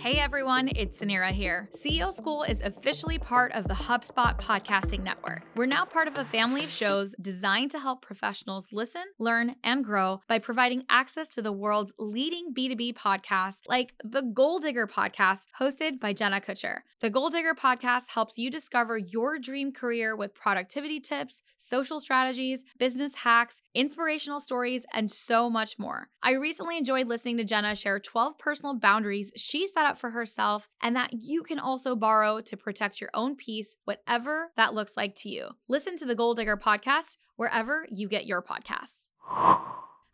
Hey everyone, it's Sunera here. CEO School is officially part of the HubSpot podcasting network. We're now part of a family of shows designed to help professionals listen, learn, and grow by providing access to the world's leading B2B podcasts like the Goal Digger podcast hosted by Jenna Kutcher. The Goal Digger podcast helps you discover your dream career with productivity tips, social strategies, business hacks, inspirational stories, and so much more. I recently enjoyed listening to Jenna share 12 personal boundaries she set up for herself and that you can also borrow to protect your own peace, whatever that looks like to you. Listen to the Goal Digger podcast wherever you get your podcasts.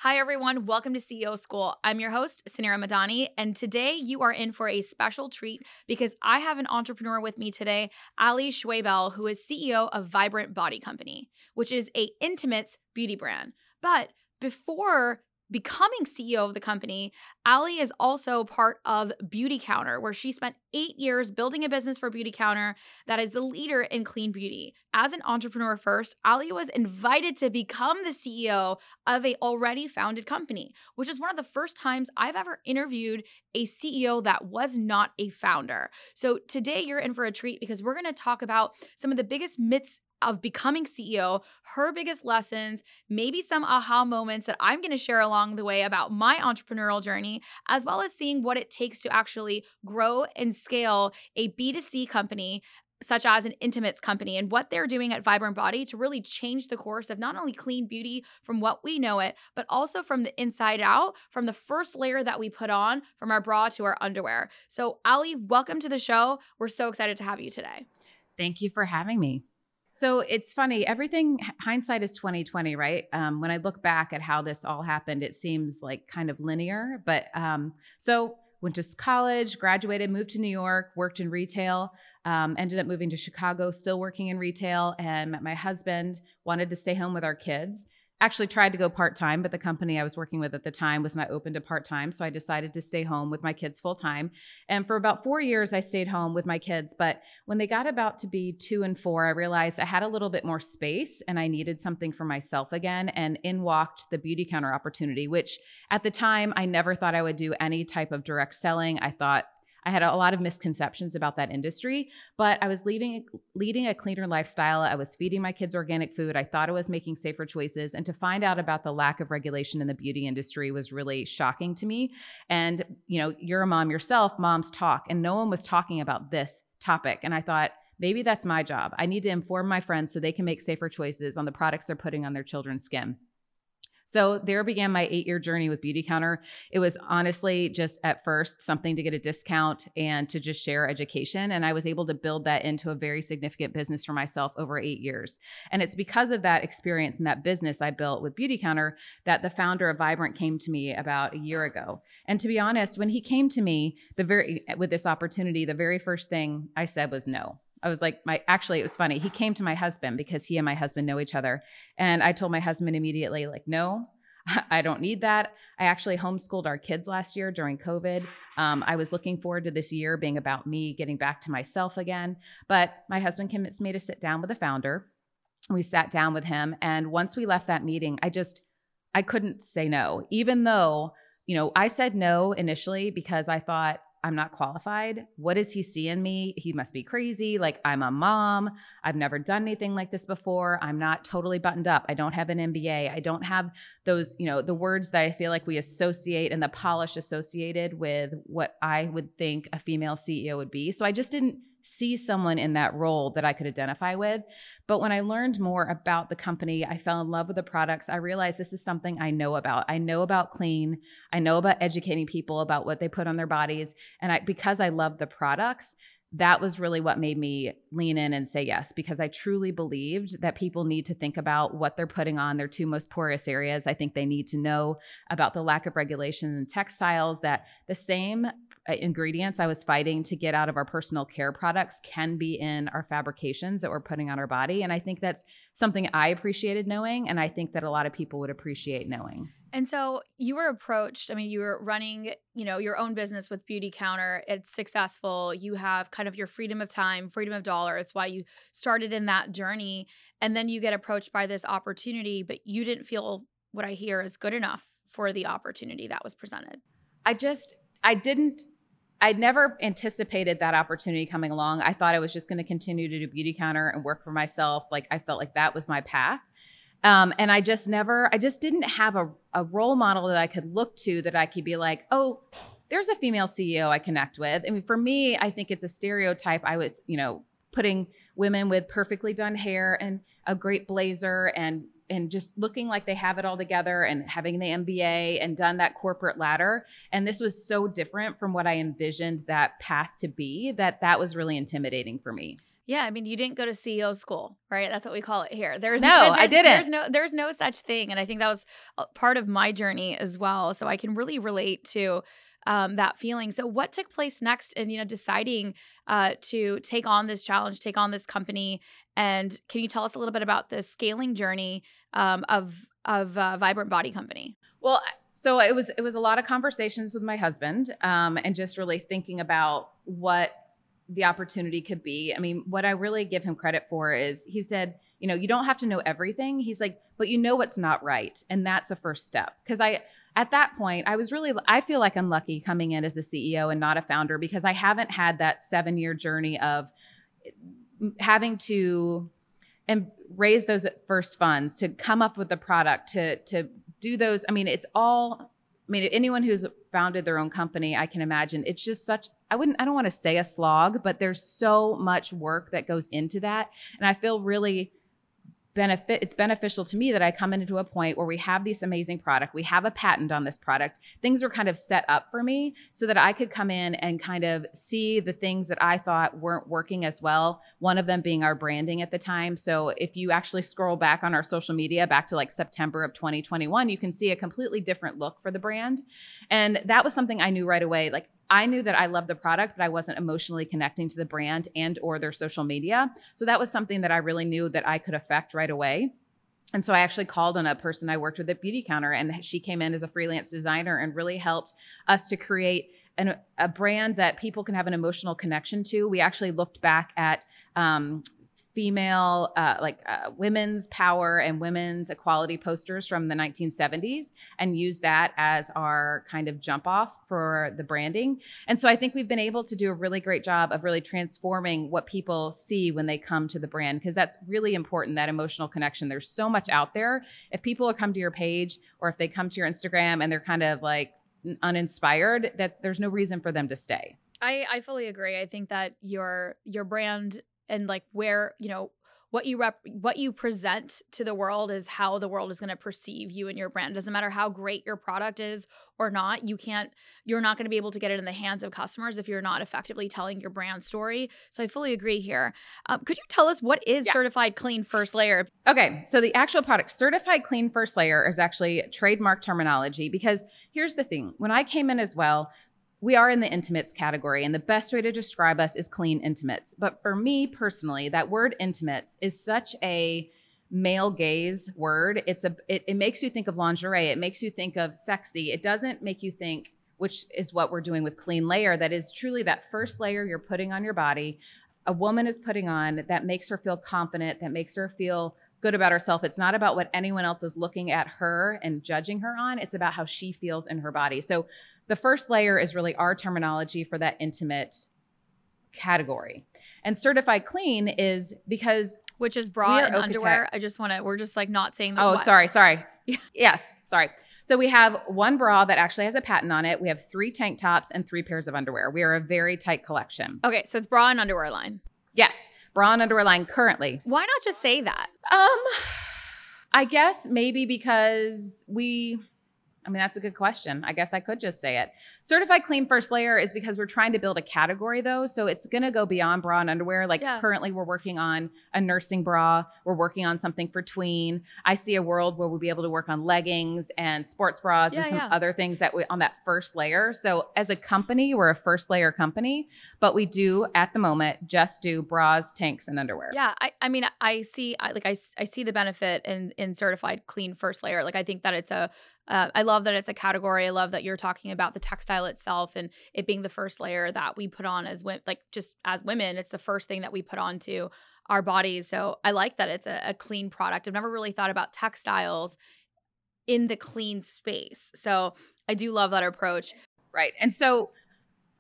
Hi, everyone. Welcome to CEO School. I'm your host, Sunera Madhani, and today you are in for a special treat because I have an entrepreneur with me today, Ali Schwebel, who is CEO of Vibrant Body Company, which is a intimates beauty brand. But before becoming CEO of the company, Ali is also part of Beautycounter, where she spent eight years building a business for Beautycounter that is the leader in clean beauty. As an entrepreneur first, Ali was invited to become the CEO of a already founded company, which is one of the first times I've ever interviewed a CEO that was not a founder. So today you're in for a treat because we're going to talk about some of the biggest myths of becoming CEO, her biggest lessons, maybe some aha moments that I'm going to share along the way about my entrepreneurial journey, as well as seeing what it takes to actually grow and scale a B2C company such as an intimates company and what they're doing at Vibrant Body to really change the course of not only clean beauty from what we know it, but also from the inside out, from the first layer that we put on, from our bra to our underwear. So, Ali, welcome to the show. We're so excited to have you today. Thank you for having me. So it's funny. Everything hindsight is twenty twenty, right? Um, when I look back at how this all happened, it seems like kind of linear. But um, so went to college, graduated, moved to New York, worked in retail. Um, ended up moving to Chicago, still working in retail, and met my husband. Wanted to stay home with our kids actually tried to go part time, but the company I was working with at the time was not open to part time. So I decided to stay home with my kids full time. And for about four years, I stayed home with my kids. But when they got about to be two and four, I realized I had a little bit more space and I needed something for myself again. And in walked the Beautycounter opportunity, which at the time I never thought I would do any type of direct selling. I thought I had a lot of misconceptions about that industry, but I was leaving, leading a cleaner lifestyle. I was feeding my kids organic food. I thought I was making safer choices. And to find out about the lack of regulation in the beauty industry was really shocking to me. And, you know, you're a mom yourself, moms talk, and no one was talking about this topic. And I thought, maybe that's my job. I need to inform my friends so they can make safer choices on the products they're putting on their children's skin. So there began my eight year journey with Beautycounter. It was honestly just at first something to get a discount and to just share education. And I was able to build that into a very significant business for myself over eight years. And it's because of that experience and that business I built with Beautycounter that the founder of Vibrant came to me about a year ago. And to be honest, when he came to me, the very with this opportunity, the very first thing I said was no. I was like, my actually, it was funny. He came to my husband because he and my husband know each other. And I told my husband immediately, like, no, I don't need that. I actually homeschooled our kids last year during COVID. Um, I was looking forward to this year being about me getting back to myself again. But my husband convinced me to sit down with the founder. We sat down with him. And once we left that meeting, I just, I couldn't say no, even though, you know, I said no initially because I thought, I'm not qualified. What does he see in me? He must be crazy. Like, I'm a mom. I've never done anything like this before. I'm not totally buttoned up. I don't have an MBA. I don't have those, you know, the words that I feel like we associate and the polish associated with what I would think a female CEO would be. So I just didn't see someone in that role that I could identify with. But when I learned more about the company, I fell in love with the products. I realized this is something I know about. I know about clean. I know about educating people about what they put on their bodies. And I because I love the products, that was really what made me lean in and say yes because I truly believed that people need to think about what they're putting on their two most porous areas. I think they need to know about the lack of regulation in textiles, that the same Uh, ingredients I was fighting to get out of our personal care products can be in our fabrications that we're putting on our body. And I think that's something I appreciated knowing. And I think that a lot of people would appreciate knowing. And so you were approached, I mean, you were running, you know, your own business with Beautycounter. It's successful. You have kind of your freedom of time, freedom of dollar. It's why you started in that journey. And then you get approached by this opportunity, but you didn't feel what I hear is good enough for the opportunity that was presented. I just, I didn't I'd never anticipated that opportunity coming along. I thought I was just going to continue to do Beautycounter and work for myself. Like I felt like that was my path. Um, and I just never, I just didn't have a, a role model that I could look to that I could be like, oh, there's a female CEO I connect with. I mean, for me, I think it's a stereotype. I was, you know, putting women with perfectly done hair and a great blazer and and just looking like they have it all together and having the MBA and done that corporate ladder. And this was so different from what I envisioned that path to be that that was really intimidating for me. Yeah, I mean, you didn't go to CEO school, right? That's what we call it here. There's no, there's, I didn't. There's no, there's no such thing, and I think that was part of my journey as well. So I can really relate to um, that feeling. So, what took place next in you know deciding uh, to take on this challenge, take on this company, and can you tell us a little bit about the scaling journey um, of of uh, Vibrant Body Company? Well, so it was it was a lot of conversations with my husband, um, and just really thinking about what the opportunity could be. I mean, what I really give him credit for is he said, you know, you don't have to know everything. He's like, but you know what's not right, and that's a first step. Because I at that point, I was really, I feel like I'm lucky coming in as a CEO and not a founder because I haven't had that seven year journey of mm, having to and raise those first funds to come up with the product to to do those i mean it's all i mean anyone who's founded their own company i can imagine it's just such i wouldn't i don't want to say a slog but there's so much work that goes into that. And i feel really benefit it's beneficial to me that I come into a point where we have this amazing product, we have a patent on this product. Things were kind of set up for me so that I could come in and kind of see the things that I thought weren't working as well. One of them being our branding at the time. So if you actually scroll back on our social media back to like September of 2021, you can see a completely different look for the brand. And that was something I knew right away. Like I knew that I loved the product, but I wasn't emotionally connecting to the brand and or their social media. So that was something that I really knew that I could affect right away. And so I actually called on a person I worked with at Beauty Counter, and she came in as a freelance designer and really helped us to create a brand that people can have an emotional connection to. We actually looked back at um, female, uh, like uh, women's power and women's equality posters from the 1970s and use that as our kind of jump off for the branding. And so I think we've been able to do a really great job of really transforming what people see when they come to the brand because that's really important that emotional connection. There's so much out there. If people come to your page or if they come to your Instagram and they're kind of like uninspired, that there's no reason for them to stay. I, I fully agree. I think that your your brand and like where you know what you rep what you present to the world is how the world is going to perceive you and your brand. Doesn't matter how great your product is or not you can't you're not going to be able to get it in the hands of customers if you're not effectively telling your brand story. So i fully agree here. Um, could you tell us what is yeah. certified clean first layer? Okay so the actual product certified clean first layer is actually trademark terminology because here's the thing. When i came in as well we are in the intimates category, and the best way to describe us is clean intimates. But for me personally, that word intimates is such a male gaze word. It's a it, it makes you think of lingerie. It makes you think of sexy. It doesn't make you think, which is what we're doing with clean layer. That is truly that first layer you're putting on your body. A woman is putting on that makes her feel confident, that makes her feel good about herself. It's not about what anyone else is looking at her and judging her on. It's about how she feels in her body. So the first layer is really our terminology for that intimate category. And certified clean is because which is bra and underwear. I just want to we're just like not saying the Oh, what. sorry, sorry. yes, sorry. So we have one bra that actually has a patent on it. We have three tank tops and three pairs of underwear. We are a very tight collection. Okay, so it's bra and underwear line. Yes, bra and underwear line currently. Why not just say that? Um, I guess maybe because we I mean, that's a good question. I guess I could just say it. Certified clean first layer is because we're trying to build a category though. So it's going to go beyond bra and underwear. Like yeah. currently we're working on a nursing bra. We're working on something for tween. I see a world where we'll be able to work on leggings and sports bras yeah, and some yeah. other things that we on that first layer. So as a company, we're a first layer company, but we do at the moment just do bras, tanks and underwear. Yeah. I, I mean, I see, I, like I, I see the benefit in, in certified clean first layer. Like I think that it's a, uh, I love that it's a category. I love that you're talking about the textile itself and it being the first layer that we put on as women, like just as women, it's the first thing that we put onto our bodies. So I like that it's a, a clean product. I've never really thought about textiles in the clean space. So I do love that approach. Right. And so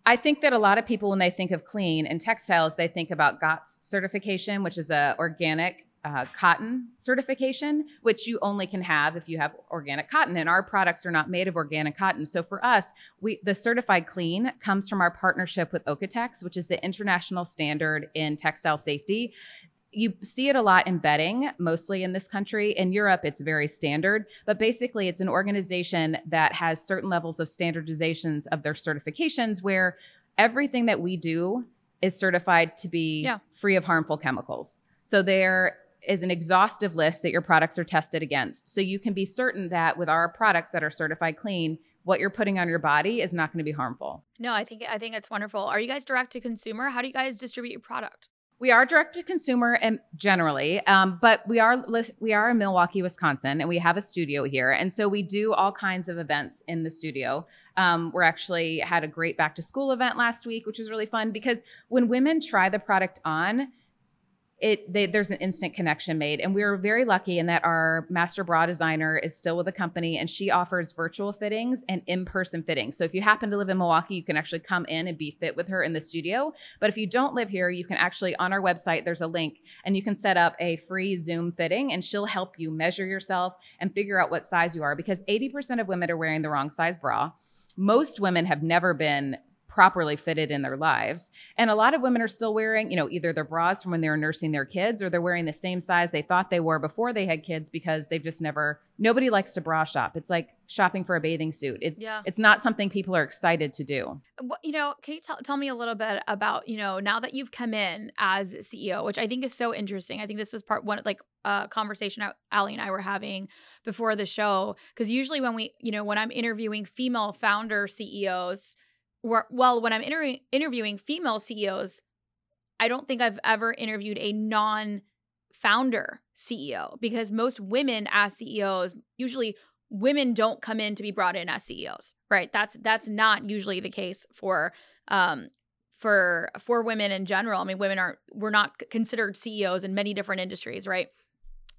I think that a lot of people, when they think of clean and textiles, they think about GOTS certification, which is a organic uh, cotton certification, which you only can have if you have organic cotton. And our products are not made of organic cotton. So for us, we the certified clean comes from our partnership with OEKO-TEX, which is the international standard in textile safety. You see it a lot in bedding, mostly in this country. In Europe, it's very standard, but basically, it's an organization that has certain levels of standardizations of their certifications where everything that we do is certified to be yeah. free of harmful chemicals. So there is an exhaustive list that your products are tested against. So you can be certain that with our products that are certified clean, what you're putting on your body is not going to be harmful. No, I think I think it's wonderful. Are you guys direct to consumer? How do you guys distribute your product? We are direct to consumer and generally, um, but we are we are in Milwaukee, Wisconsin, and we have a studio here, and so we do all kinds of events in the studio. Um, we're actually had a great back to school event last week, which was really fun because when women try the product on, it they, there's an instant connection made. And we are very lucky in that our master bra designer is still with the company and she offers virtual fittings and in-person fittings so if you happen to live in milwaukee you can actually come in and be fit with her in the studio. But if you don't live here you can actually on our website there's a link and you can set up a free zoom fitting and she'll help you measure yourself and figure out what size you are. Because 80% of women are wearing the wrong size bra. Most women have never been properly fitted in their lives. And a lot of women are still wearing, you know, either their bras from when they were nursing their kids or they're wearing the same size they thought they were before they had kids because they've just never nobody likes to bra shop. It's like shopping for a bathing suit. It's yeah. it's not something people are excited to do. You know, can you tell tell me a little bit about, you know, now that you've come in as CEO, which I think is so interesting. I think this was part one like a uh, conversation Ali and I were having before the show because usually when we, you know, when I'm interviewing female founder CEOs, well, when I'm inter- interviewing female CEOs, I don't think I've ever interviewed a non founder CEO because most women as CEOs, usually women don't come in to be brought in as CEOs, right? That's that's not usually the case for um for for women in general. I mean, women are we're not considered CEOs in many different industries, right?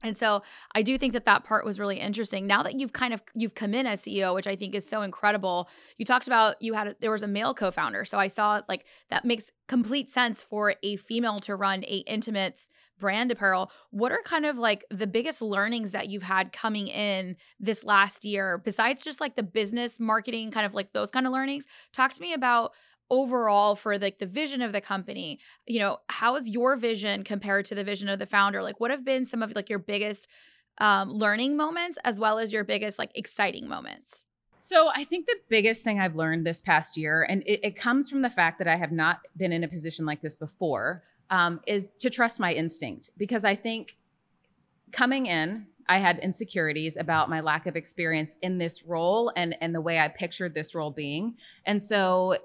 And so I do think that that part was really interesting. Now that you've kind of you've come in as CEO, which I think is so incredible. You talked about you had there was a male co-founder. So I saw like that makes complete sense for a female to run a intimates brand apparel. What are kind of like the biggest learnings that you've had coming in this last year besides just like the business marketing kind of like those kind of learnings? Talk to me about overall for like the vision of the company you know how is your vision compared to the vision of the founder? Like what have been some of like your biggest um, learning moments as well as your biggest like exciting moments? So i think the biggest thing i've learned this past year and it, it comes from the fact that i have not been in a position like this before um, is to trust my instinct. Because i think coming in I had insecurities about my lack of experience in this role and and the way I pictured this role being. And so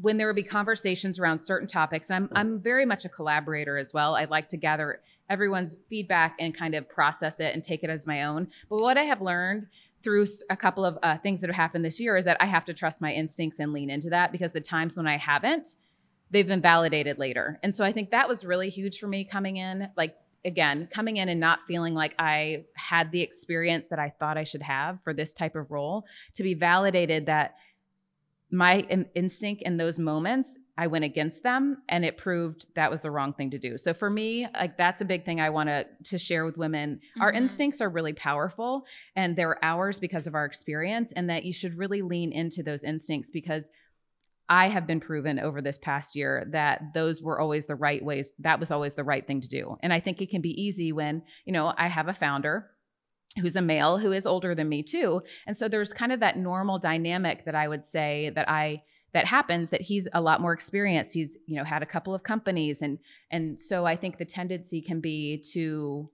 when there would be conversations around certain topics, I'm I'm very much a collaborator as well. I like to gather everyone's feedback and kind of process it and take it as my own. But what I have learned through a couple of uh, things that have happened this year is that I have to trust my instincts and lean into that because the times when I haven't, they've been validated later. And so I think that was really huge for me coming in, like again, coming in and not feeling like I had the experience that I thought I should have for this type of role to be validated that my instinct in those moments i went against them and it proved that was the wrong thing to do so for me like that's a big thing i want to to share with women mm-hmm. our instincts are really powerful and they're ours because of our experience and that you should really lean into those instincts because I have been proven over this past year that those were always the right ways. That was always the right thing to do. And I think it can be easy when, you know, I have a founder who's a male who is older than me too. And so there's kind of that normal dynamic that I would say that I that happens that he's a lot more experienced. He's, you know, had a couple of companies and and so I think the tendency can be to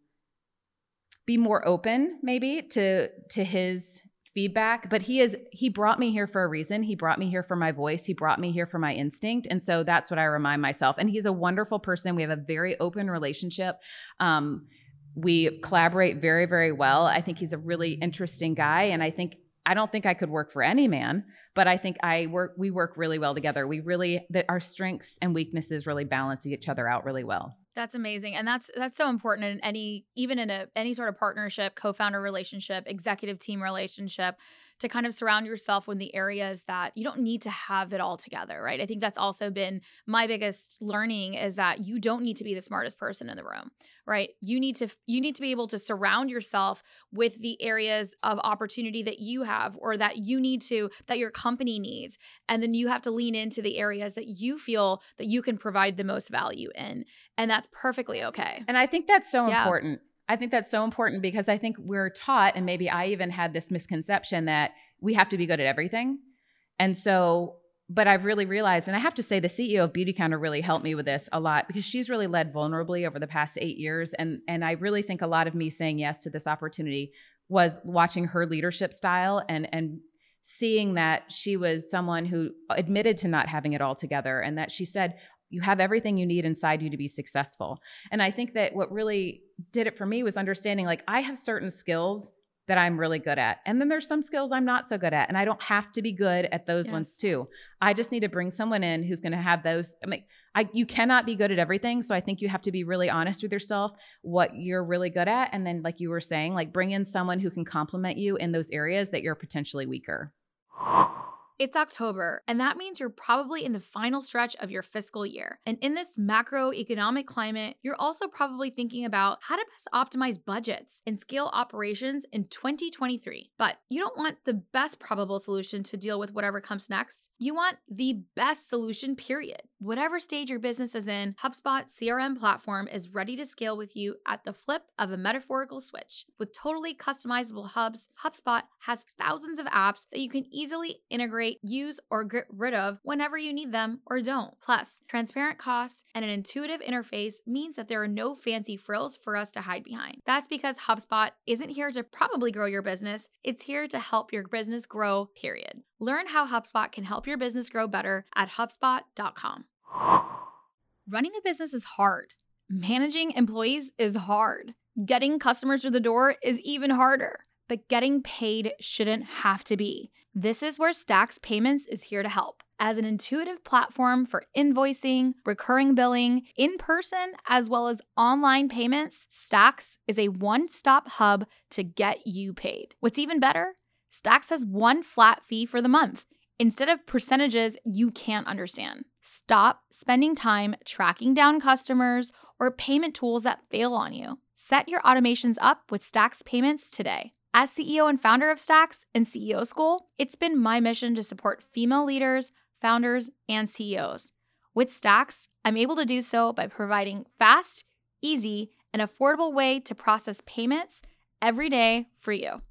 be more open maybe to to his feedback. But he is he brought me here for a reason. He brought me here for my voice. He brought me here for my instinct. And so that's what i remind myself. And he's a wonderful person. We have a very open relationship. Um, we collaborate very very well. I think he's a really interesting guy and i think i don't think i could work for any man but i think i work we work really well together. We really that our strengths and weaknesses really balance each other out really well. That's amazing. And that's that's so important in any even in a any sort of partnership, co-founder relationship, executive team relationship to kind of surround yourself with the areas that you don't need to have it all together, right? I think that's also been my biggest learning is that you don't need to be the smartest person in the room, right? You need to you need to be able to surround yourself with the areas of opportunity that you have or that you need to that your company needs. And then you have to lean into the areas that you feel that you can provide the most value in. And that's perfectly okay. And I think that's so yeah. important I think that's so important because I think we're taught, and maybe I even had this misconception that we have to be good at everything. And so, but I've really realized, and I have to say, the CEO of Beautycounter really helped me with this a lot because she's really led vulnerably over the past eight years. And, and I really think a lot of me saying yes to this opportunity was watching her leadership style and, and seeing that she was someone who admitted to not having it all together and that she said, you have everything you need inside you to be successful. And I think that what really did it for me was understanding like I have certain skills that I'm really good at. And then there's some skills I'm not so good at. And I don't have to be good at those yes. ones too. I just need to bring someone in who's going to have those. I mean, I, you cannot be good at everything. So I think you have to be really honest with yourself, what you're really good at. And then, like you were saying, like bring in someone who can complement you in those areas that you're potentially weaker. It's October, and that means you're probably in the final stretch of your fiscal year. And in this macroeconomic climate, you're also probably thinking about how to best optimize budgets and scale operations in 2023. But you don't want the best probable solution to deal with whatever comes next. You want the best solution, period. Whatever stage your business is in, HubSpot CRM platform is ready to scale with you at the flip of a metaphorical switch. With totally customizable hubs, HubSpot has thousands of apps that you can easily integrate use, or get rid of whenever you need them or don't. Plus, transparent costs and an intuitive interface means that there are no fancy frills for us to hide behind. That's because HubSpot isn't here to probably grow your business, it's here to help your business grow, period. Learn how HubSpot can help your business grow better at HubSpot.com. Running a business is hard. Managing employees is hard. Getting customers through the door is even harder. But getting paid shouldn't have to be. This is where Stax Payments is here to help. As an intuitive platform for invoicing, recurring billing, in person, as well as online payments, Stax is a one stop hub to get you paid. What's even better? Stax has one flat fee for the month instead of percentages you can't understand. Stop spending time tracking down customers or payment tools that fail on you. Set your automations up with Stax Payments today. As CEO and founder of Stax and CEO School, it's been my mission to support female leaders, founders, and CEOs. With Stax, I'm able to do so by providing fast, easy, and affordable way to process payments every day for you.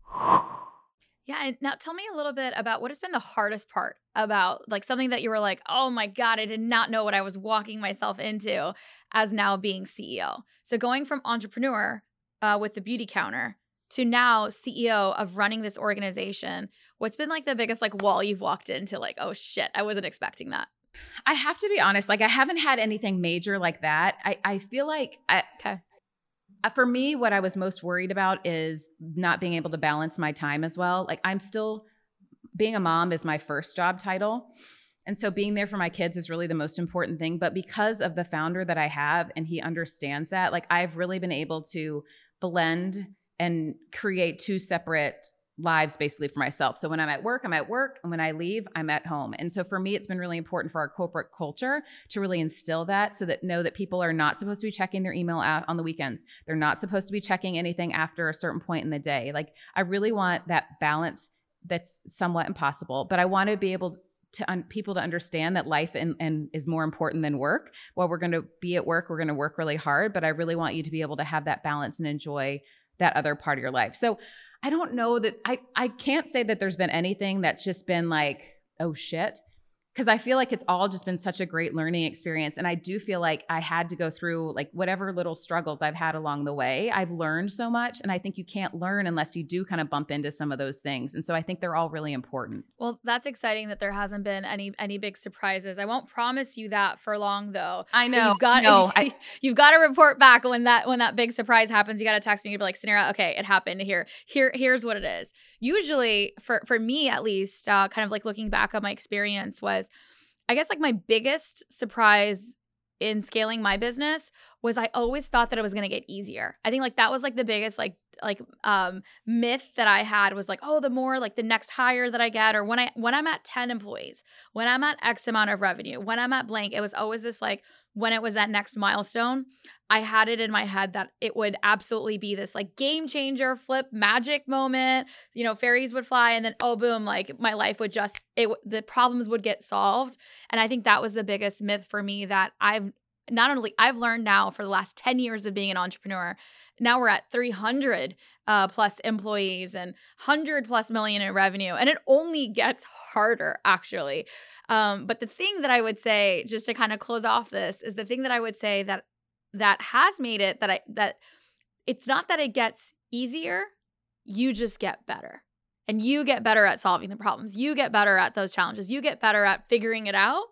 Yeah, and now tell me a little bit about what has been the hardest part about like something that you were like, "Oh my god, I did not know what I was walking myself into as now being CEO." So going from entrepreneur uh, with the Beautycounter to now CEO of running this organization, what's been like the biggest like wall you've walked into? Like, oh shit, I wasn't expecting that. I have to be honest, like I haven't had anything major like that. I, I feel like I, okay. Uh, for me, what I was most worried about is not being able to balance my time as well. Like I'm still being a mom is my first job title. And so being there for my kids is really the most important thing. But because of the founder that I have and he understands that, like I've really been able to blend and create two separate lives basically for myself. So when I'm at work, I'm at work. And when I leave, I'm at home. And so for me, it's been really important for our corporate culture to really instill that so that know that people are not supposed to be checking their email on the weekends. They're not supposed to be checking anything after a certain point in the day. Like I really want that balance that's somewhat impossible, but I want to be able to un- people to understand that life and, and is more important than work. While we're going to be at work, we're going to work really hard, but I really want you to be able to have that balance and enjoy that other part of your life. So I don't know that I I can't say that there's been anything that's just been like, oh shit because I feel like it's all just been such a great learning experience. And I do feel like I had to go through like whatever little struggles I've had along the way. I've learned so much. And I think you can't learn unless you do kind of bump into some of those things. And so I think they're all really important. Well, that's exciting that there hasn't been any any big surprises. I won't promise you that for long though. I know. So you've got no, I, you've got to report back when that when that big surprise happens. You got to text me and be like, Sunera, okay, it happened here. Here, here's what it is. Usually for for me at least, uh, kind of like looking back on my experience was I guess like my biggest surprise in scaling my business was I always thought that it was going to get easier. I think like that was like the biggest like like um myth that I had was like oh the more like the next hire that I get or when I when I'm at 10 employees, when I'm at x amount of revenue, when I'm at blank, it was always this like when it was that next milestone, I had it in my head that it would absolutely be this like game changer, flip magic moment. You know, fairies would fly and then oh boom, like my life would just it the problems would get solved. And I think that was the biggest myth for me that I've not only I've learned now for the last 10 years of being an entrepreneur. Now we're at 300 uh, plus employees and 100 plus million in revenue and it only gets harder actually. Um, but the thing that I would say, just to kind of close off this, is the thing that I would say that that has made it that I that it's not that it gets easier, you just get better. And you get better at solving the problems. You get better at those challenges. You get better at figuring it out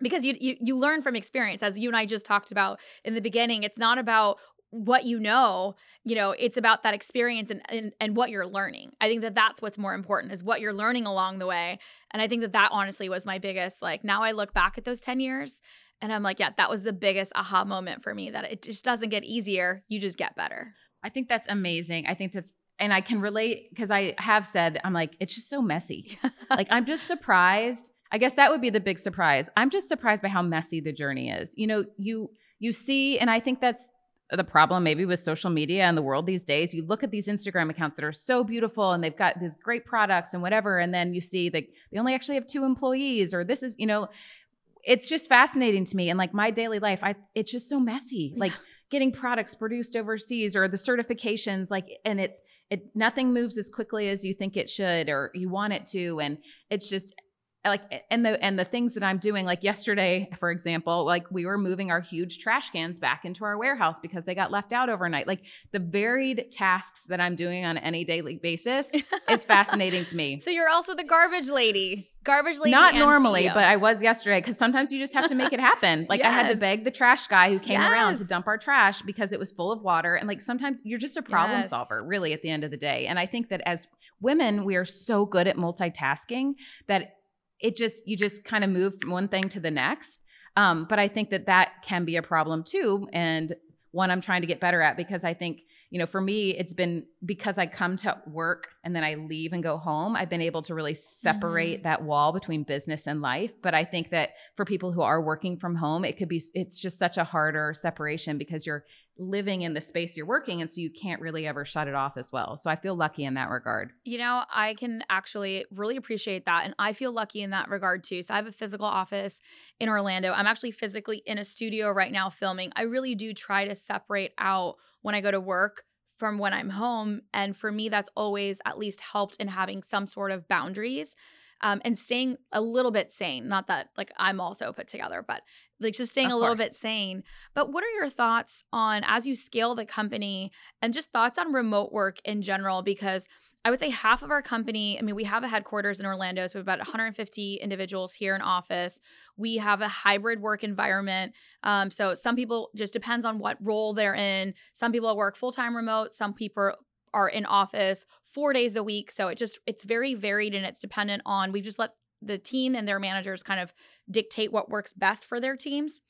because you, you you learn from experience as you and I just talked about in the beginning. It's not about what you know you know it's about that experience and, and and what you're learning. I think that that's what's more important is what you're learning along the way and i think that that honestly was my biggest like now i look back at those 10 years and i'm like yeah that was the biggest aha moment for me that it just doesn't get easier you just get better. I think that's amazing. I think that's and i can relate because i have said i'm like it's just so messy. Like i'm just surprised i guess that would be the big surprise i'm just surprised by how messy the journey is you know you you see and i think that's the problem maybe with social media and the world these days. You look at these Instagram accounts that are so beautiful and they've got these great products and whatever, and then you see that they only actually have two employees, or this is, you know, it's just fascinating to me. And like my daily life, I it's just so messy. Like getting products produced overseas or the certifications, like and it's it nothing moves as quickly as you think it should or you want it to. And it's just like and the and the things that i'm doing like yesterday for example like we were moving our huge trash cans back into our warehouse because they got left out overnight like the varied tasks that i'm doing on any daily basis is fascinating to me so you're also the garbage lady garbage lady not normally CEO. but i was yesterday because sometimes you just have to make it happen like yes. i had to beg the trash guy who came yes. around to dump our trash because it was full of water and like sometimes you're just a problem yes. solver really at the end of the day and i think that as women we are so good at multitasking that it just you just kind of move from one thing to the next um, but i think that that can be a problem too and one i'm trying to get better at because i think you know for me it's been because i come to work and then i leave and go home i've been able to really separate mm-hmm. that wall between business and life but i think that for people who are working from home it could be it's just such a harder separation because you're living in the space you're working and so you can't really ever shut it off as well. So i feel lucky in that regard. You know i can actually really appreciate that and i feel lucky in that regard too. So i have a physical office in orlando. I'm actually physically in a studio right now filming. I really do try to separate out when i go to work from when i'm home and for me that's always at least helped in having some sort of boundaries um, and staying a little bit sane. Not that like I'm also put together, but like just staying of a little bit sane. But what are your thoughts on as you scale the company and just thoughts on remote work in general? Because I would say half of our company, I mean, we have a headquarters in Orlando, so we have about 150 individuals here in office. We have a hybrid work environment. Um, so some people just depends on what role they're in. Some people work full time remote, some people are in office four days a week. So it just, it's very varied and it's dependent on, we've just let the team and their managers kind of dictate what works best for their teams.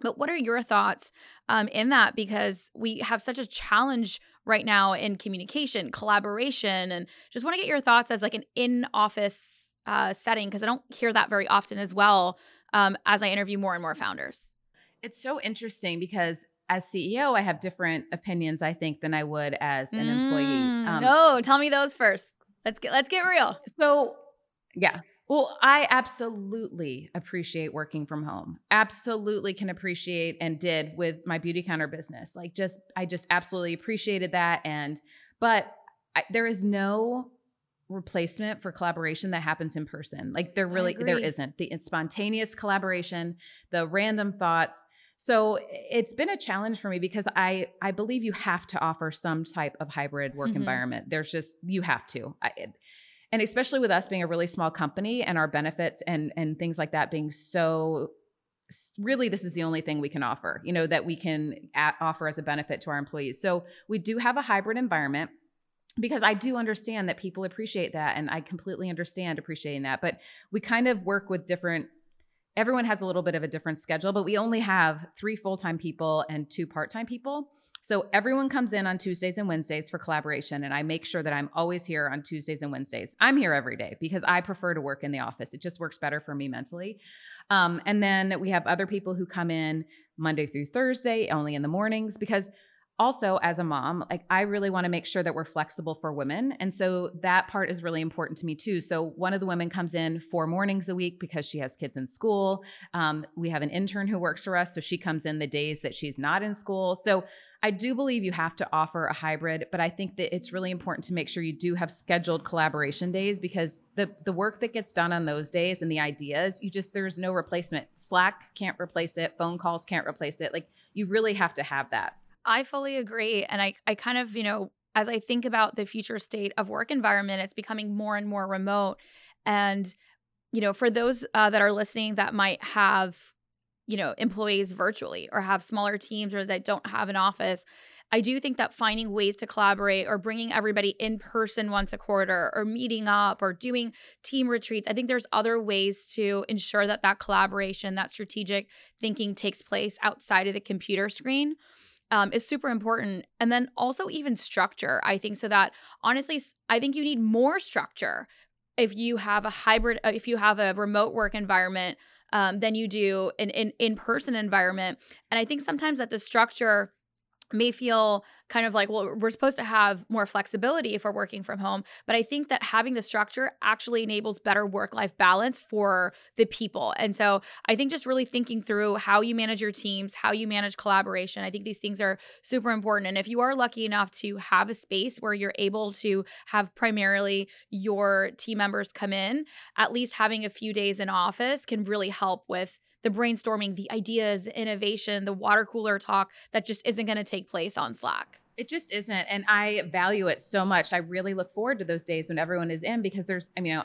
But what are your thoughts um, in that? Because we have such a challenge right now in communication, collaboration, and just want to get your thoughts as like an in office uh, setting because I don't hear that very often as well um, as I interview more and more founders. It's so interesting because as CEO, I have different opinions, I think, than I would as an employee. Mm, um, no, tell me those first. Let's get let's get real. So, yeah. Well, I absolutely appreciate working from home. Absolutely can appreciate and did with my Beautycounter business. Like just I just absolutely appreciated that and but I, there is no replacement for collaboration that happens in person. Like there really there isn't. The spontaneous collaboration, the random thoughts, so it's been a challenge for me because I I believe you have to offer some type of hybrid work mm-hmm. environment. There's just you have to. I, and especially with us being a really small company and our benefits and and things like that being so really this is the only thing we can offer you know that we can at, offer as a benefit to our employees so we do have a hybrid environment because I do understand that people appreciate that and I completely understand appreciating that but we kind of work with different everyone has a little bit of a different schedule, but we only have three full time people and two part time people. So everyone comes in on Tuesdays and Wednesdays for collaboration, and I make sure that I'm always here on Tuesdays and Wednesdays. I'm here every day because I prefer to work in the office. It just works better for me mentally. Um, and then we have other people who come in Monday through Thursday, only in the mornings, because also as a mom like i really want to make sure that we're flexible for women and so that part is really important to me too so one of the women comes in four mornings a week because she has kids in school um, we have an intern who works for us so she comes in the days that she's not in school so I do believe you have to offer a hybrid, but I think that it's really important to make sure you do have scheduled collaboration days because the the work that gets done on those days and the ideas, you just there's no replacement. Slack can't replace it, phone calls can't replace it. Like you really have to have that. I fully agree. And I, I kind of, you know, as I think about the future state of work environment, it's becoming more and more remote. And, you know, for those uh, that are listening that might have, you know, employees virtually or have smaller teams or that don't have an office, I do think that finding ways to collaborate or bringing everybody in person once a quarter or meeting up or doing team retreats, I think there's other ways to ensure that that collaboration, that strategic thinking takes place outside of the computer screen um, is super important. And then also even structure, I think, so that honestly, I think you need more structure if you have a hybrid, uh, if you have a remote work environment um, than you do an in in person environment. And I think sometimes that the structure may feel kind of like, well, we're supposed to have more flexibility if we're working from home. But I think that having the structure actually enables better work life balance for the people. And so I think just really thinking through how you manage your teams, how you manage collaboration, I think these things are super important. And if you are lucky enough to have a space where you're able to have primarily your team members come in, at least having a few days in office can really help with the brainstorming, the ideas, the innovation, the water cooler talk that just isn't going to take place on Slack. It just isn't. And I value it so much. I really look forward to those days when everyone is in because there's, I mean,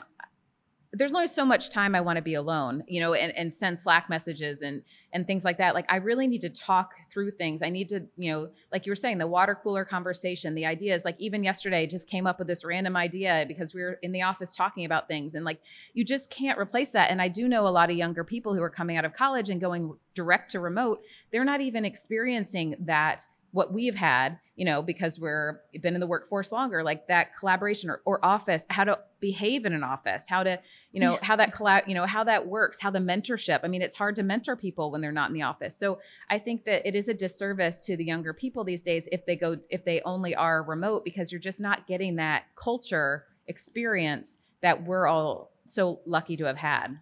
there's only so much time I want to be alone, you know, and, and send Slack messages and and things like that. Like I really need to talk through things. I need to, you know, like you were saying, the water cooler conversation, the ideas. Like even yesterday, just came up with this random idea because we were in the office talking about things, and like you just can't replace that. And I do know a lot of younger people who are coming out of college and going direct to remote. They're not even experiencing that what we've had, you know, because we're been in the workforce longer, like that collaboration or, or office, how to behave in an office, how to, you know, how that collab, you know, how that works, how the mentorship. I mean, it's hard to mentor people when they're not in the office. So I think that it is a disservice to the younger people these days if they go, if they only are remote, because you're just not getting that culture experience that we're all so lucky to have had.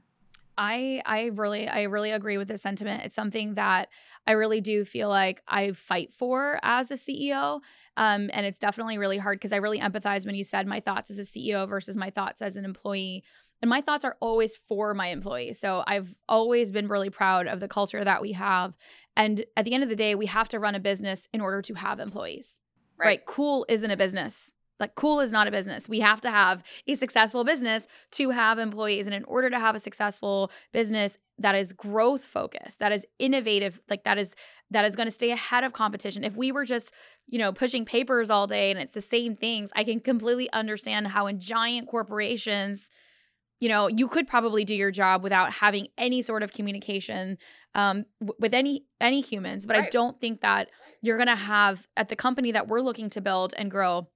I I really I really agree with this sentiment. It's something that I really do feel like I fight for as a CEO. Um, and it's definitely really hard because I really empathize when you said my thoughts as a CEO versus my thoughts as an employee. And my thoughts are always for my employees. So I've always been really proud of the culture that we have. And at the end of the day, we have to run a business in order to have employees. Right? right? Cool isn't a business. Like, cool is not a business. We have to have a successful business to have employees. And in order to have a successful business that is growth focused, that is innovative, like that is that is going to stay ahead of competition. If we were just, you know, pushing papers all day and it's the same things, I can completely understand how in giant corporations you know, you could probably do your job without having any sort of communication um, w- with any any humans. But right. I don't think that you're gonna have at the company that we're looking to build and grow.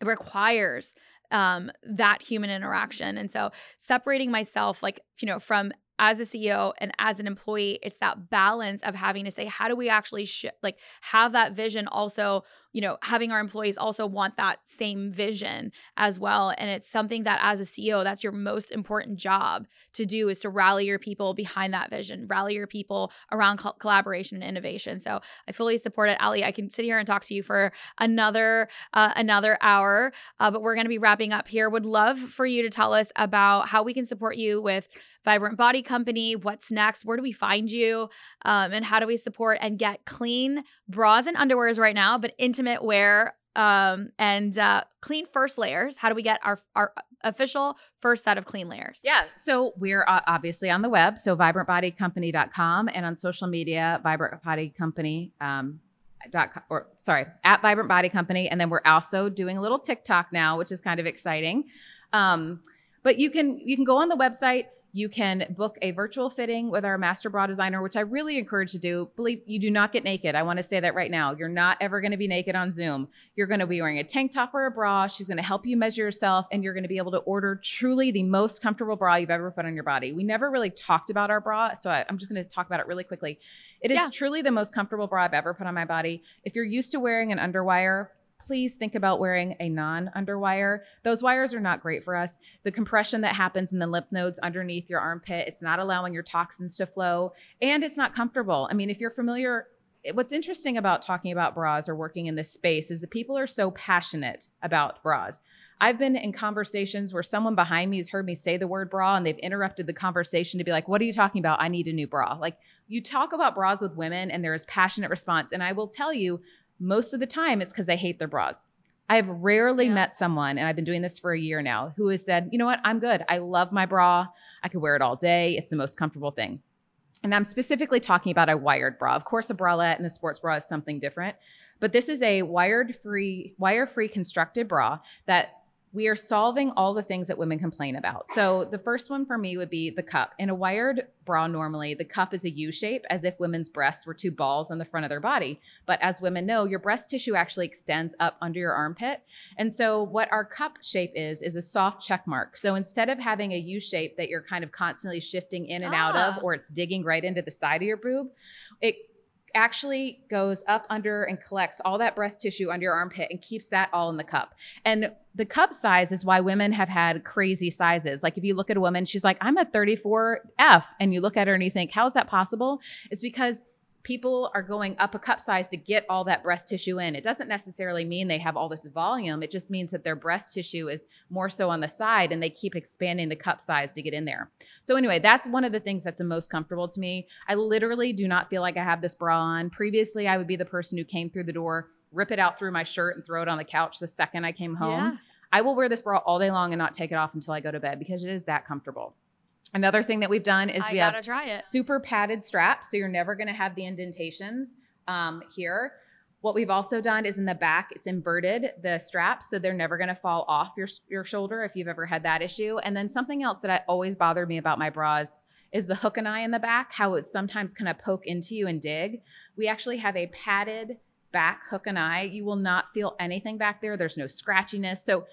Requires um, that human interaction, and so separating myself, like you know, from as a CEO and as an employee, it's that balance of having to say, how do we actually sh- like have that vision also you know, having our employees also want that same vision as well. And it's something that as a CEO, that's your most important job to do is to rally your people behind that vision, rally your people around co- collaboration and innovation. So I fully support it. Ali, I can sit here and talk to you for another uh, another hour, uh, but we're going to be wrapping up here. Would love for you to tell us about how we can support you with Vibrant Body Company. What's next? Where do we find you? Um, and how do we support and get clean bras and underwears right now, but intimate intimate wear um, and uh, clean first layers. How do we get our our official first set of clean layers? Yeah, so we're uh, obviously on the web, so vibrantbodycompany.com, and on social media, Vibrant Body Company. Um, dot com, or sorry at vibrant body company and then we're also doing a little tiktok now which is kind of exciting um, but you can you can go on the website you can book a virtual fitting with our master bra designer, which I really encourage to do. Believe you do not get naked. I want to say that right now. You're not ever going to be naked on Zoom. You're going to be wearing a tank top or a bra. She's going to help you measure yourself, and you're going to be able to order truly the most comfortable bra you've ever put on your body. We never really talked about our bra, so I, am just going to talk about it really quickly. It is yeah. truly the most comfortable bra I've ever put on my body. If you're used to wearing an underwire, please think about wearing a non underwire. Those wires are not great for us. The compression that happens in the lymph nodes underneath your armpit, it's not allowing your toxins to flow and it's not comfortable. I mean, if you're familiar, eh, what's interesting about talking about bras or working in this space is that people are so passionate about bras. I've been in conversations where someone behind me has heard me say the word bra and they've interrupted the conversation to be like, What are you talking about? I need a new bra. Like, you talk about bras with women and there is passionate response. And I will tell you, most of the time it's because they hate their bras. I have rarely yeah. met someone, and I've been doing this for a year now, who has said, you know what, I'm good. I love my bra. I could wear it all day. It's the most comfortable thing. And I'm specifically talking about a wired bra. Of course, a bralette and a sports bra is something different, but this is a wired free, wire free constructed bra that we are solving all the things that women complain about. So the first one for me would be the cup. In a wired bra, normally the cup is a U shape, as if women's breasts were two balls on the front of their body. But as women know, your breast tissue actually extends up under your armpit. And so what our cup shape is, is a soft check mark. So instead of having a U shape that you're kind of constantly shifting in and ah. out of, ah. or it's digging right into the side of your boob, it actually goes up under and collects all that breast tissue under your armpit and keeps that all in the cup. And the cup size is why women have had crazy sizes. Like if you look at a woman, she's like, I'm a 34F. And you look at her and you think, how is that possible? It's because people are going up a cup size to get all that breast tissue in. It doesn't necessarily mean they have all this volume. It just means that their breast tissue is more so on the side and they keep expanding the cup size to get in there. So, anyway, that's one of the things that's the most comfortable to me. I literally do not feel like I have this bra on. Previously, I would be the person who came through the door, rip it out through my shirt, and throw it on the couch the second I came home. Yeah. I will wear this bra all day long and not take it off until I go to bed because it is that comfortable. Another thing that we've done is I we have try it. super padded straps, so you're never going to have the indentations um, here. What we've also done is in the back, it's inverted the straps, so they're never going to fall off your your shoulder if you've ever had that issue. And then something else that I always bothered me about my bras is the hook and eye in the back, how it sometimes kind of poke into you and dig. We actually have a padded back hook and eye. You will not feel anything back there. There's no scratchiness. So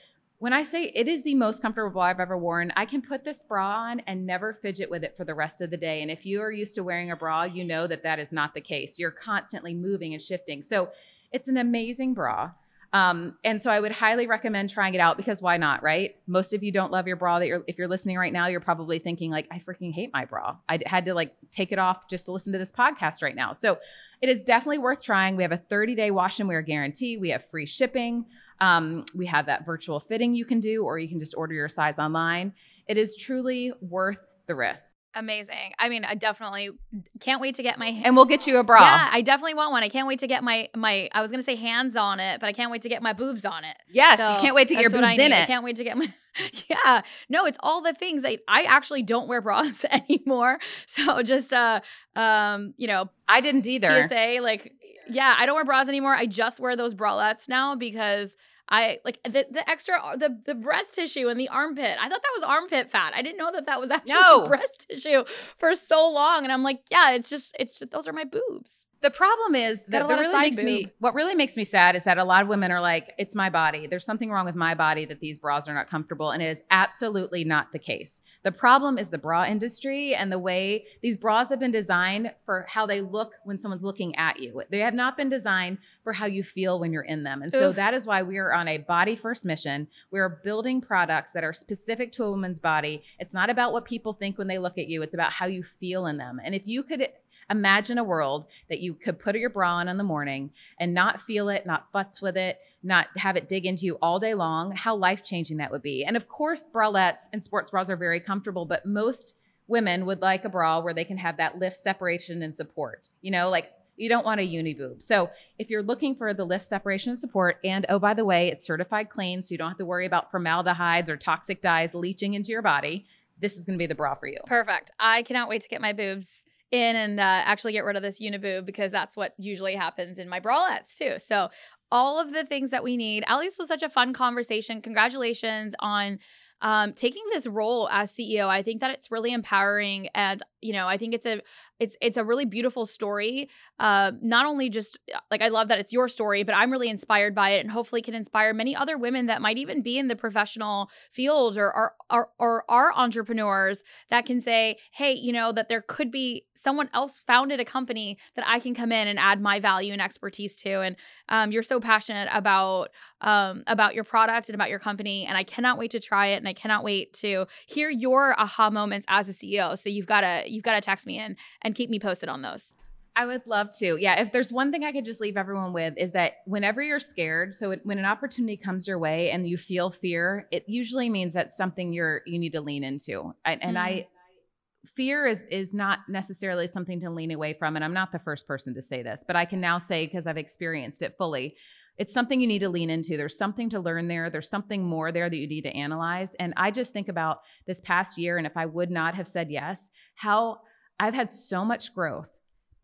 when I say it is the most comfortable I've ever worn, I can put this bra on and never fidget with it for the rest of the day. And if you are used to wearing a bra, you know that that is not the case. You're constantly moving and shifting. So it's an amazing bra. Um, and so I would highly recommend trying it out because why not, right? Most of you don't love your bra that you're, if you're listening right now, you're probably thinking like, I freaking hate my bra. I had to like take it off just to listen to this podcast right now. So it is definitely worth trying. We have a 30 day wash and wear guarantee. We have free shipping. Um, we have that virtual fitting you can do, or you can just order your size online. It is truly worth the risk. Amazing. I mean, I definitely can't wait to get my and we'll get you a bra. Yeah, I definitely want one. I can't wait to get my my. I was gonna say hands on it, but I can't wait to get my boobs on it. Yes, so you can't wait to get your boobs in it. I can't wait to get my. yeah, no, it's all the things. I I actually don't wear bras anymore. So just uh um you know I didn't either. TSA like yeah I don't wear bras anymore. I just wear those bralettes now because I like the, the extra the the breast tissue and the armpit. I thought that was armpit fat. I didn't know that that was actually No. breast tissue for so long. And I'm like, yeah, it's just it's just, those are my boobs. The problem is that, really makes me what really makes me sad is that a lot of women are like, it's my body. There's something wrong with my body that these bras are not comfortable. And it is absolutely not the case. The problem is the bra industry and the way these bras have been designed for how they look when someone's looking at you. They have not been designed for how you feel when you're in them. And so Oof. that is why we are on a body first mission. We are building products that are specific to a woman's body. It's not about what people think when they look at you, it's about how you feel in them. And if you could imagine a world that you could put your bra on in the morning and not feel it, not futz with it, not have it dig into you all day long, how life changing that would be. And of course, bralettes and sports bras are very comfortable, but most women would like a bra where they can have that lift, separation, and support. You know, like you don't want a uni boob. So if you're looking for the lift, separation, and support, and oh, by the way, it's certified clean, so you don't have to worry about formaldehydes or toxic dyes leaching into your body, this is going to be the bra for you. Perfect. I cannot wait to get my boobs in and uh, actually get rid of this uniboo because that's what usually happens in my bralettes too. So all of the things that we need. Least was such a fun conversation. Congratulations on um, taking this role as CEO. I think that it's really empowering, and you know, I think it's a it's it's a really beautiful story. Uh, not only just like I love that it's your story, but I'm really inspired by it, and hopefully can inspire many other women that might even be in the professional field or are or, or are entrepreneurs that can say, hey, you know, that there could be someone else founded a company that I can come in and add my value and expertise to. And um, you're so passionate about um, about your product and about your company, and I cannot wait to try it, and I cannot wait to hear your aha moments as a CEO. So you've got to you've got to text me in and keep me posted on those. I would love to. Yeah, if there's one thing I could just leave everyone with is that whenever you're scared, so it, when an opportunity comes your way and you feel fear, it usually means that's something you're you need to lean into. I, and I mm-hmm. fear is is not necessarily something to lean away from and I'm not the first person to say this, but I can now say because I've experienced it fully. It's something you need to lean into. There's something to learn there. There's something more there that you need to analyze. And I just think about this past year and if I would not have said yes, how I've had so much growth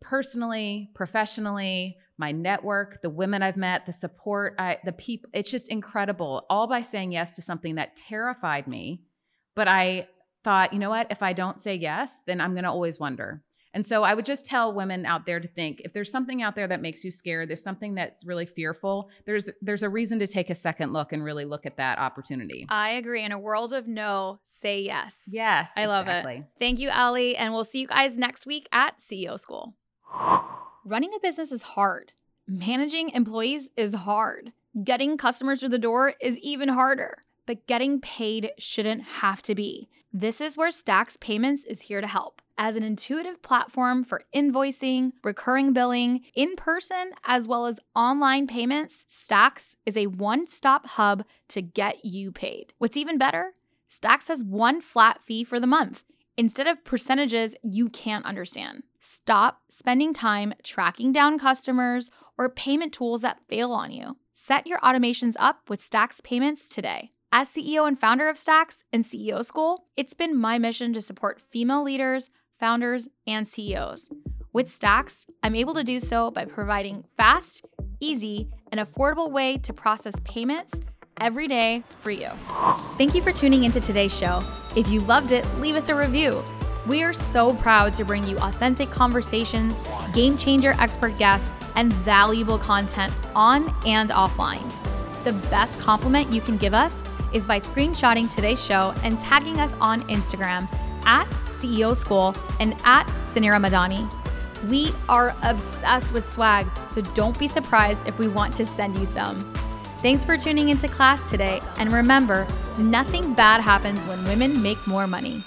personally, professionally, my network, the women I've met, the support, I, the people. It's just incredible. All by saying yes to something that terrified me. But I thought, you know what? If I don't say yes, then I'm going to always wonder. And so I would just tell women out there to think if there's something out there that makes you scared, there's something that's really fearful, there's there's a reason to take a second look and really look at that opportunity. I agree. In a world of no, say yes. yes. I love it. Thank you, Ali. and we'll see you guys next week at CEO School. Running a business is hard. Managing employees is hard. Getting customers through the door is even harder. But getting paid shouldn't have to be. This is where Stax Payments is here to help. As an intuitive platform for invoicing, recurring billing, in person, as well as online payments, Stax is a one stop hub to get you paid. What's even better? Stax has one flat fee for the month instead of percentages you can't understand. Stop spending time tracking down customers or payment tools that fail on you. Set your automations up with Stax Payments today. As CEO and founder of Stax and CEO School, it's been my mission to support female leaders, founders, and CEOs. With Stax, I'm able to do so by providing fast, easy, and affordable way to process payments every day for you. Thank you for tuning into today's show. If you loved it, leave us a review. We are so proud to bring you authentic conversations, game changer expert guests, and valuable content on and offline. The best compliment you can give us is by screenshotting today's show and tagging us on Instagram at CEO School and at Sunera Madhani. We are obsessed with swag, so don't be surprised if we want to send you some. Thanks for tuning into class today, and remember, nothing bad happens when women make more money.